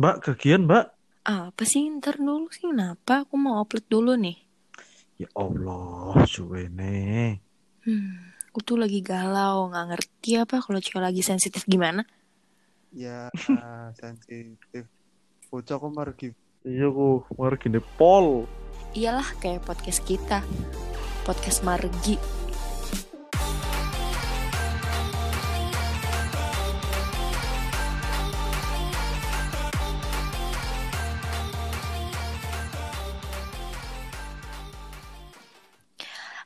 Mbak, kegian Mbak. Apa sih ntar dulu sih kenapa? Aku mau upload dulu nih. Ya Allah, suwene. Hmm, aku tuh lagi galau, nggak ngerti apa kalau cewek lagi sensitif gimana. Ya, sensitif. Bocah kok margi. Iya ku, mari gini pol. Iyalah kayak podcast kita. Podcast Margi.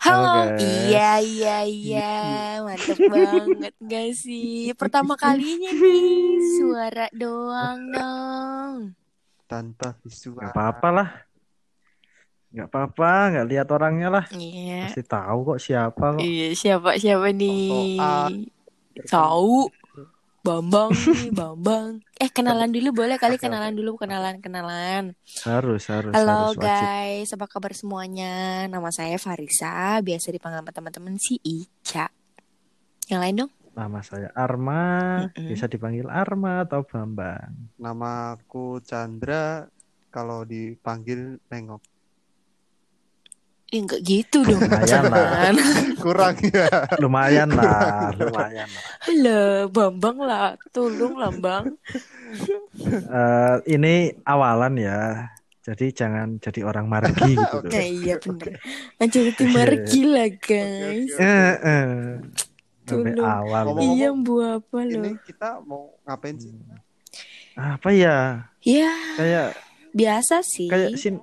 Halo, iya iya iya, mantep banget gak sih? Pertama kalinya nih, suara doang dong. Tanpa visual. Gak apa-apa lah. Gak apa-apa, gak lihat orangnya lah. Iya, Pasti tahu kok siapa kok. iya siapa siapa nih? Tahu, Bambang nih, Bambang. Eh kenalan dulu boleh kali Oke, kenalan dulu kenalan kenalan. Harus, harus, Halo harus wajib. guys, apa kabar semuanya? Nama saya Farisa, biasa dipanggil sama teman-teman si Ica. Yang lain dong? Nama saya Arma, Mm-mm. bisa dipanggil Arma atau Bambang. Namaku Chandra. Kalau dipanggil nengok. Ya enggak gitu dong, Lumayan lah. jangan. Kurang ya. Lumayan lah, lumayan lah. Halo, Bambang lah, tolong lah Bang. Eh, ini awalan ya. Jadi jangan jadi orang margi gitu. Oke. Nah, iya bener. Mencuri timar gila guys. Oke, oke. Eh, eh. Sampai Tolong. awal. Ngomong- Iya buah apa Ini loh? kita mau ngapain sih? Apa ya? Ya Kayak biasa sih. kayak sin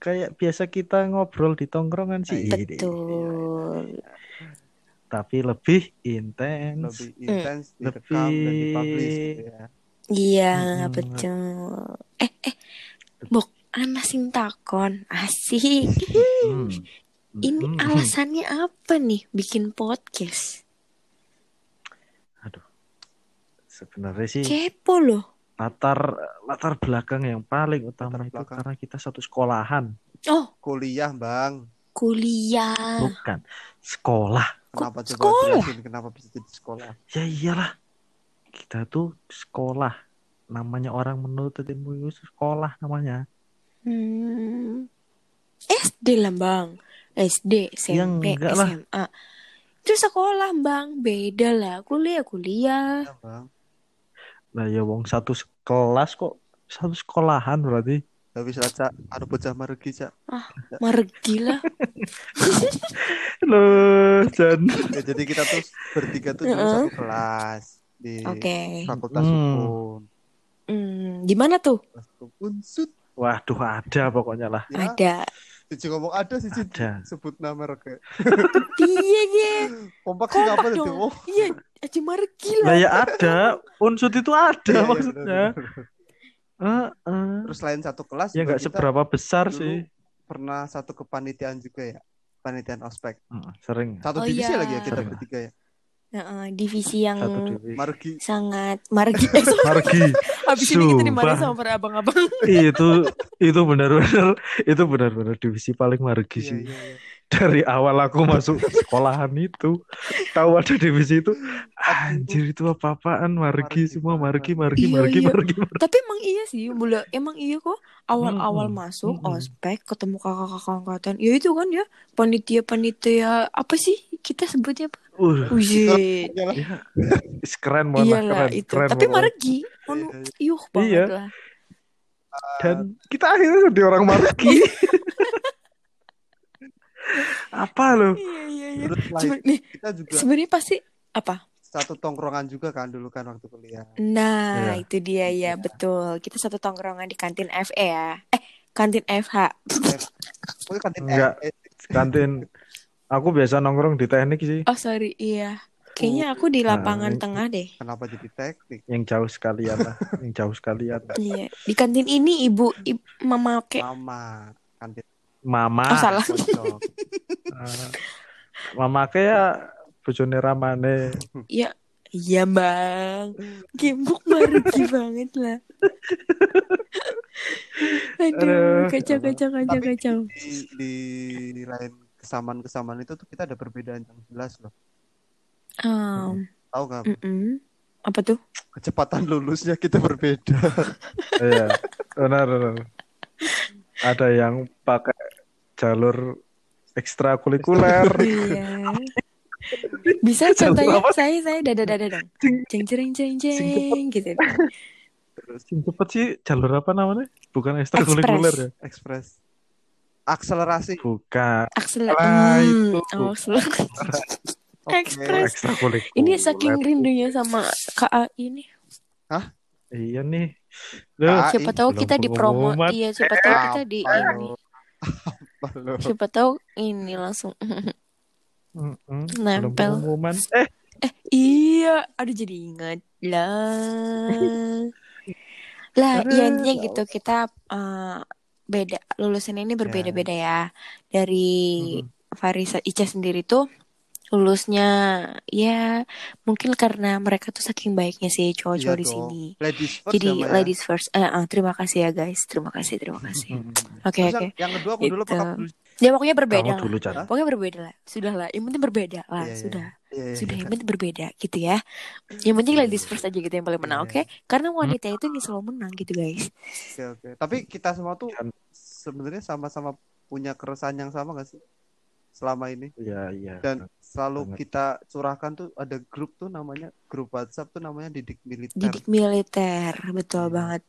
kayak biasa kita ngobrol di tongkrongan sih ini. Betul. Tapi lebih intens. Lebih intens direkam dan dipublish gitu ya. Iya Mm-mm. betul. Eh eh, Bok, ana sing takon. Asik. Hmm. Ini Hmm. alasannya apa nih bikin podcast? Aduh. Sebenarnya sih Kepo loh. Latar latar belakang yang paling utama Latar itu belakang. karena kita satu sekolahan, Oh, Kuliah, Bang. kuliah. bukan sekolah. Kenapa Kok coba sekolah? jelasin kenapa bisa jadi sekolah? Ya iyalah. Kita tuh sekolah. Namanya orang menuntut ilmu itu sekolah namanya. Hmm. SD lah bang. SD, SMP, enggak lah. SMA. Itu sekolah bang, beda lah. Kuliah, kuliah. Ya, Bang. Lah ya wong satu kelas kok satu sekolahan berarti. Tapi saja ada bocah margi, Cak. Margi lah. Loh, Jan. Ya, jadi kita tuh bertiga tuh dulu Heeh. satu kelas di Oke. Fakultas Hmm. Hukum. Hmm, di mana tuh? Fakultas Hukum Unsut. Waduh ada pokoknya lah. Ya, Ada. Cici ngomong ada sih Cici. Ada. Sebut nama reke. Iya, iya. Kompak sih apa itu? Iya, Aji Margi Lah lah. ya ada. Unsut itu ada Iya, iya, maksudnya. Eh, eh. Terus selain satu kelas Ya juga nggak seberapa besar sih. pernah satu kepanitiaan juga ya. Panitiaan ospek. Heeh, Sering. Satu Oh, divisi iya. lagi ya kita Sering. bertiga ya. Heeh, divisi yang Satu divisi. Margi. sangat margi. Eh. Margi. Habis ini kita dimarahin sama para abang-abang. itu itu benar-benar itu benar-benar divisi paling margi Iya, sih. iya, iya. Dari awal aku masuk sekolahan itu tahu ada divisi itu anjir itu apa-apaan margi Margi, semua margi margi margi. Iya, margi iya. margi margi. Tapi emang iya sih, mula emang iya kok. Awal-awal Mm-mm. masuk Mm-mm. ospek ketemu kakak-kakak angkatan. Ya itu kan ya, panitia-panitia apa sih kita sebutnya apa? Uh, Wujud. Iyalah. ya, keren mana Iyalah keren itu. keren Tapi margi, anu, yuh banget Iya. lah. dan kita akhirnya jadi orang margi. apa loh? Iya iya iya. Terus nih kita juga sebenarnya pasti apa? satu tongkrongan juga kan dulu kan waktu kuliah. Nah, Iya. itu dia ya, betul. Kita satu tongkrongan di kantin FE ya. Eh, kantin FH. Pokoknya kantin Enggak. eh, Kantin aku biasa nongkrong di teknik sih. Oh, sorry, iya. Kayaknya aku di lapangan Nah, tengah deh. kenapa jadi teknik? Yang jauh sekalian lah, yang jauh sekalian. Iya, di kantin ini ibu, ibu mama kayak Mama kantin Mama. Oh, salah. Eh, Mama kayak bojone ramane. ya iya bang gembok margi banget lah aduh kacau kacau kacau kacau di, di lain kesamaan-kesamaan itu tuh kita ada perbedaan yang jelas loh. um, Tahu nggak? Apa tuh? kecepatan lulusnya kita berbeda. Iya, benar benar. Ada yang pakai jalur ekstrakurikuler. Iya. Bisa contohnya saya saya dada dada dong. Jeng jeng jeng jeng gitu. Terus cepet sih jalur apa namanya? Bukan ekstrakurikuler ya? ekspres akselerasi. Bukan. Aksel. Ah, Hmm, itu. oh, aksel- Oke. Ekspres. Ini saking rindunya sama KA ini. Iya nih. Ah, Loh, Siapa tahu kita di promo. pengumuman. Iya, siapa tahu kita di Apa ini. Siapa tahu ini langsung mm-mm, nempel. pengumuman. Eh, Eh, iya, aduh jadi ingat lah. Lah, ya intinya gitu kita eh, beda lulusan ini berbeda-beda ya. Dari Farisa Ica sendiri tuh lulusnya ya mungkin karena mereka tuh saking baiknya sih cowok-cowok Iya di sini. Ladies first Jadi ya, ladies first. Eh, eh, terima kasih ya guys, terima kasih, terima kasih. mm, Oke Terus oke. yang, kedua aku dulu Gitu. kamu dulu? Ya pokoknya berbeda kamu lah. dulu. Hah? Pokoknya berbeda lah. Sudah lah. Yang penting berbeda lah. Iya, iya. Sudah. Iya, iya. Sudah. Yang penting berbeda gitu ya. Yang penting ladies first aja gitu yang paling menang. Iya. Oke. Karena wanita itu yang selalu menang gitu guys. Oke, oke. Tapi kita semua tuh sebenarnya sama-sama punya keresahan yang sama gak sih? Selama ini. Iya, iya. Dan selalu Banget. kita curahkan tuh ada grup tuh namanya grup WhatsApp tuh namanya Didik Militer. Didik militer. Betul Iya. banget.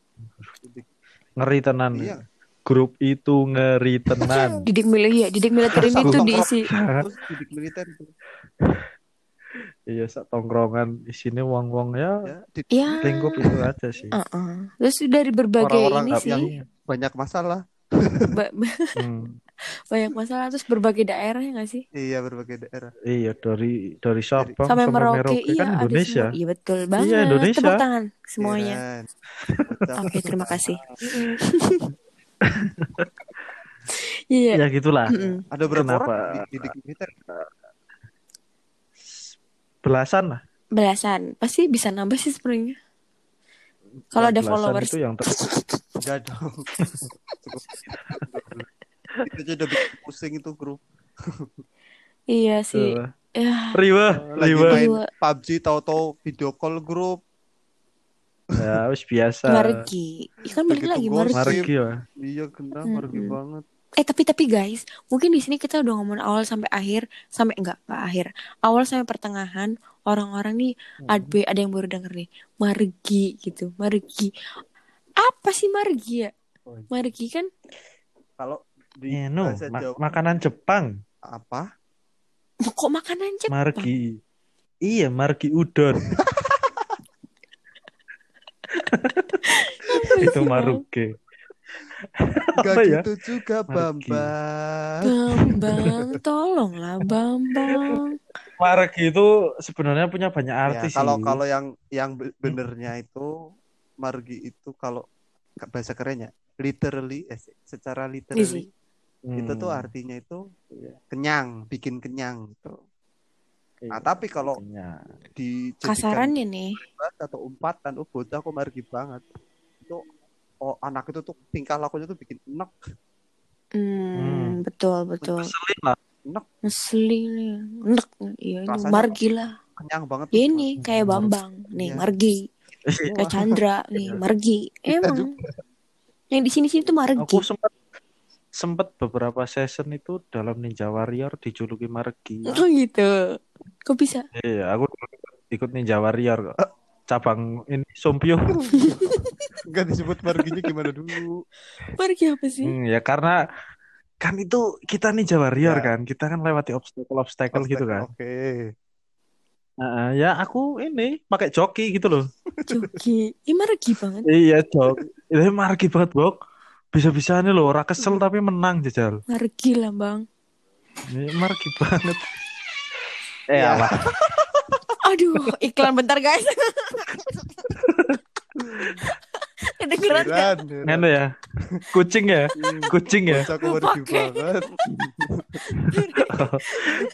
Didik. Ngeri tenan. Iya. Grup itu ngeri tenan. Didik militer. Ya, didik militer ini tuh diisi. Terus Didik Militer itu. Iya, sak tongkrongan di sini wong-wong ya Ya, di- Ya. lingkup itu aja sih. Uh-uh. Terus dari berbagai Orang-orang ini nggak- sih. yang banyak masalah. Ba- Hmm. banyak masalah. Terus berbagai daerah ya gak sih? Iya, berbagai daerah. Iya dari dari Sabang Sampai sampai Merauke. Merauke Iya, kan Indonesia. Iya betul banget. Indonesia. Tepuk tangan semuanya. Iya kan? Oke, terima kasih. Iya. Ya gitulah. Mm-mm. Ada berapa Kenapa? orang di Didik Militer? Belasan lah. Belasan. Pasti bisa nambah sih sebenarnya. Kalau ada followers. itu yang ter Enggak dong. Itu aja udah bikin pusing itu grup. Iya sih. Eh, Ya, Riwa, Lagi Riwa. main Riwa. PUBG tahu-tahu video call grup. Ya, wis biasa. Margi. Ikan balik Begitu lagi. Margi. Margi ya. Iya kena Mm-mm. margi banget. Eh tapi tapi guys, mungkin di sini kita udah ngomong awal sampai akhir, sampai enggak enggak akhir. Awal sampai pertengahan, orang-orang nih ada ada yang baru denger nih, margi gitu, margi. Apa sih margi ya? Margi kan Kalau di Eh, no, bahasa ma- Jawa makanan Jepang. apa? kok makanan Jepang? Margi. Iya, margi udon. Itu. Enggak Apa ya? gitu juga. Bambang. Bambang, tolonglah Bambang. Margi itu sebenarnya punya banyak Ya, arti kalau sih. kalau yang yang be- benernya itu margi itu kalau bahasa kerennya literally eh, secara literally itu tuh Hmm, artinya itu kenyang, bikin kenyang gitu. iya, Nah, tapi kalau Kasarannya nih. debat atau umpatan, oh bocah aku margi banget. Itu oh anak itu tuh tingkah lakunya tuh bikin enak. Hmm, betul betul. Ngeselin lah. Ngeselin nih. Enak. Iya ini Rasanya margi lah. Kenyang banget. Ya tuh. ini kayak Bambang, nih Iya. margi. Kayak Chandra nih margi. Emang. Yang di sini-sini tuh margi. Aku sempat sempat beberapa season itu dalam Ninja Warrior dijuluki Margi. Oh gitu. Kok bisa? Iya, aku ikut Ninja Warrior kok. Cabang ini Sompio. Enggak disebut marginya gimana dulu. Margi apa sih? Hmm, ya karena kan itu kita Ninja Warrior Ya. kan. Kita kan lewati obstacle-obstacle gitu kan. Oke. Nah, ya aku ini pakai joki gitu loh. Joki. Ih margi banget. Iya, jok. Itu margi banget, Bok. Bisa-bisa nih loh, ora kesel tapi menang jajal. Margi lah bang. Ini margi banget. Eh, Ya. apa? Aduh, iklan bentar guys. Kedengeran. Ngene ya. Kucing ya. Kucing ya. Aku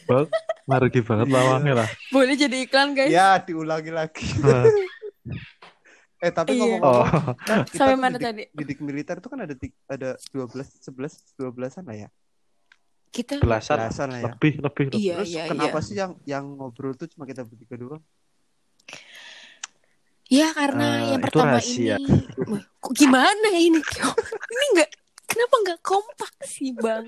banget. Banget lawannya lah. Boleh jadi iklan guys. Ya, diulangi lagi. Eh, tapi Iya. ngomong-ngomong, Oh, kan Sampai mana didik, tadi? didik militer itu kan ada ada 12 11 12-an lah ya. Kita belasan, Belasan lah ya. lebih, lebih, lebih. Iya, Terus iya, kenapa iya. sih yang yang ngobrol tuh cuma kita bertiga doang? Ya karena Eh, yang pertama rahasia. ini kok gimana ini? ini enggak kenapa nggak kompak sih, Bang?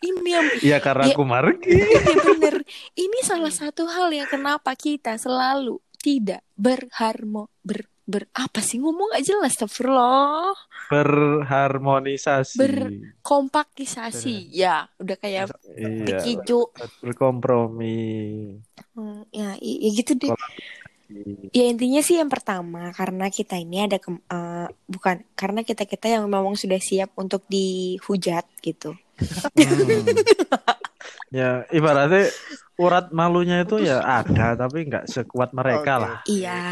ini yang Iya karena Ya. aku margi. Iya bener. Ini salah satu hal yang kenapa kita selalu tidak berharmo ber ber apa sih ngomong gak jelas astagfirullah Berharmonisasi. Ber- kompakisasi ya udah kayak Iya. Berkompromi. Hmm, ya, ya gitu deh ya intinya sih yang pertama karena kita ini ada kem- eh, bukan karena kita kita yang memang sudah siap untuk dihujat gitu Hmm. ya ibaratnya urat malunya itu ya ada tapi nggak sekuat mereka Oke. lah. Iya,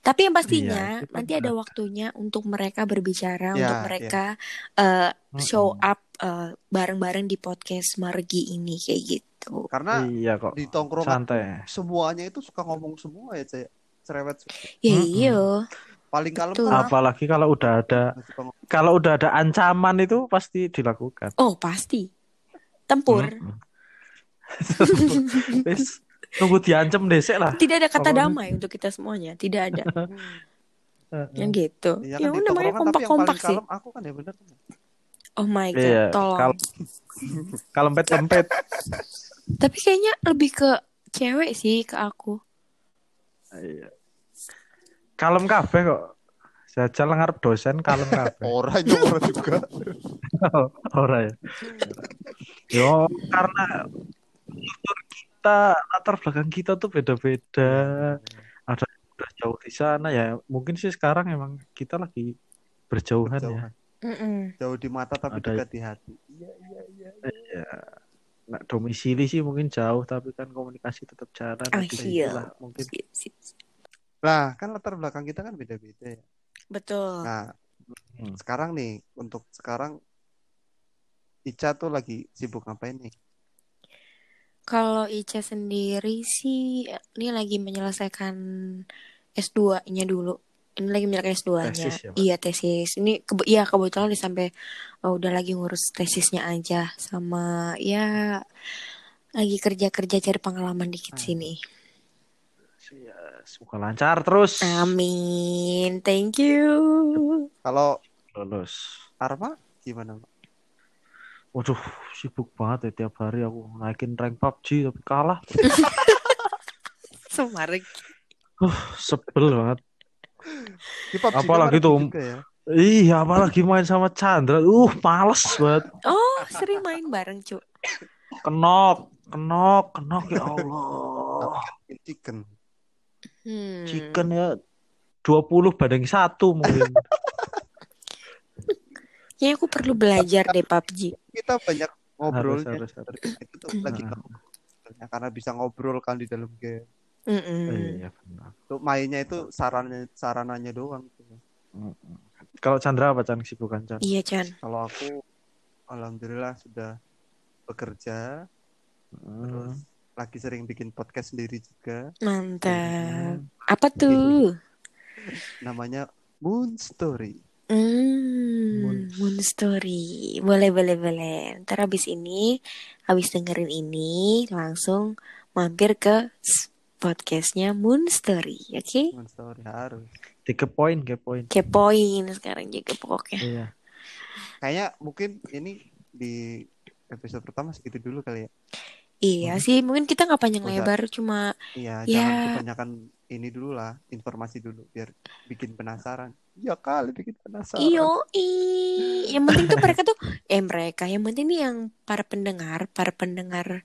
tapi yang pastinya Iya, nanti ada waktunya untuk mereka berbicara, Ya, untuk ya. mereka eh, show Mm-mm. up eh, bareng-bareng di podcast Margi ini kayak gitu. Karena Iya kok. di tongkrongan Santai. semuanya itu suka ngomong semua ya, Cek. Cerewet. Ya iya, Paling kan Apalagi kalau udah ada kalau udah ada ancaman itu pasti dilakukan. oh pasti tempur. Wis, nunggu diancam desek lah. Tidak ada kata Pokoknya. damai untuk kita semuanya, tidak ada. Heeh. yang gitu. Iya Ya kan di udah makanya tongkrongan tapi yang paling kompak-kompak sih. kalem aku kan ya bener. Oh my god, Iya, tolong. kalau kalau empet-empet. Tapi kayaknya lebih ke cewek sih ke aku. Iya. Kalem kabeh kok. Jajal ngarep dosen kalem kabeh. Orang nyuruh juga. Ora ya. Yo karena kultur kita latar belakang kita tuh beda-beda. Ada yang udah jauh di sana ya. Mungkin sih sekarang emang kita lagi berjauhan ya. Jauhan. Mm-mm. Jauh di mata tapi Ada- dekat di hati. Iya, iya, iya. Ya, nah, domisili sih mungkin jauh tapi kan komunikasi tetap jalan. Di iya. situlah mungkin Sip, sip, sip. Nah, kan latar belakang kita kan beda-beda ya. Betul. Nah, Hmm. sekarang nih, untuk sekarang Ica tuh lagi sibuk ngapain nih? Kalau Ica sendiri sih ini lagi menyelesaikan S2-nya dulu. Ini lagi menyelesaikan S2-nya. Tesis ya, iya, tesis. Ini kebe iya kebetulan udah sampai oh, udah lagi ngurus tesisnya aja sama ya lagi kerja-kerja cari pengalaman dikit Ah. sini. ya, semoga lancar terus. Amin. Thank you. Kalau Lulus. Arma gimana? Mbak? Waduh, sibuk banget ya tiap hari aku naikin rank PUBG tapi kalah. Semarik. Sebel banget. Di PUBG Apalagi tuh, ya. Iya, apalagi main sama Chandra. Uh, males banget. Oh, sering main bareng, Cuk. Kenok, kenok, kenok ya Allah. Chicken. Hmm. Chicken ya 20 banding satu mungkin. Kayaknya aku perlu belajar deh PUBG. Kita banyak ngobrolnya. harus, harus. Itu tuh lagi Nah, ngobrolnya karena bisa ngobrol kan di dalam game. Mm-mm. Iya benar. Tuh mainnya itu sarannya sarananya doang. gitu. Mm-mm. Kalau Chandra apa Chan kesibukan Chan? Iya, Chan. Kalau aku alhamdulillah sudah bekerja, terus Hmm. lagi sering bikin podcast sendiri juga. Mantap. Apa tuh? Namanya Moon Story. Hmm, Moon. Moon Story. Boleh, boleh, boleh. Ntar habis ini, habis dengerin ini, langsung mampir ke podcastnya Moon Story, oke? Moon Story harus. Tiga poin, tiga poin. Kepoin sekarang juga pokoknya. Iya. Kayaknya mungkin ini di episode pertama segitu dulu kali ya. Iya sih, mungkin kita nggak panjang Usah. lebar, cuma Iya, Ya. jangan kebanyakan ini dulu lah, informasi dulu biar bikin penasaran. Ya kali bikin penasaran. iyo, i. Yang penting tuh mereka tuh, eh mereka, yang penting nih yang para pendengar, para pendengar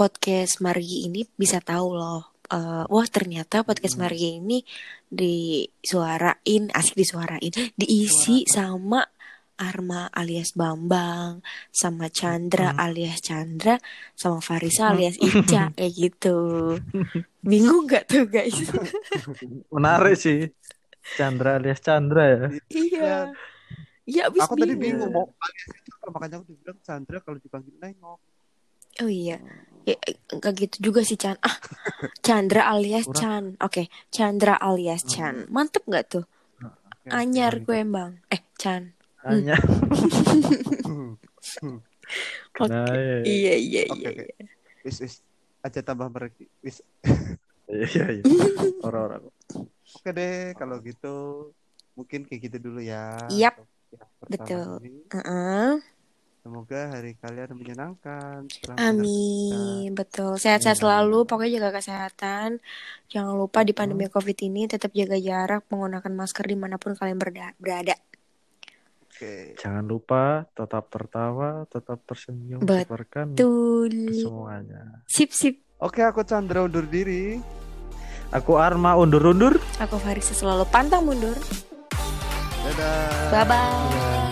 podcast Margi ini bisa tahu loh. eh, wah ternyata podcast Hmm. Margi ini disuarain, asik disuarain, diisi sama Arma alias Bambang, sama Chandra Hmm. alias Chandra, sama Farisa alias Ica, kayak gitu. Bingung gak tuh guys? Menarik sih. Chandra alias Chandra ya. iya. Ya abis Aku tadi bingung. bingung mau alias makanya aku bilang Sandra kalau dipanggil nengok. Oh iya. Ya, enggak gitu juga sih Chan. Ah, Chandra alias Kurang. Chan. Oke, Chandra alias Chan. Mantep gak tuh? Oke, Anyar oke. gue bang. Eh, Chan. Oke. Nah, iya. Iya, iya, Oke, iya. oke. Wis wis aja tambah mereka. Wis Iya, iya. iya. Orang-orang. Oke deh, kalau gitu mungkin kayak gitu dulu ya. Yap, betul. ini. Heeh. Semoga hari kalian menyenangkan. Amin, betul. Sehat-sehat selalu, pokoknya jaga kesehatan. Jangan lupa di pandemi COVID ini tetap jaga jarak, menggunakan masker di mana pun kalian berda- berada. Oke. Jangan lupa tetap tertawa, tetap tersenyum, sebarkan semuanya. Sip, sip. Oke, aku Chandra undur diri. Aku Arma undur-undur. Aku Farisa selalu pantang mundur. Dadah. Bye-bye.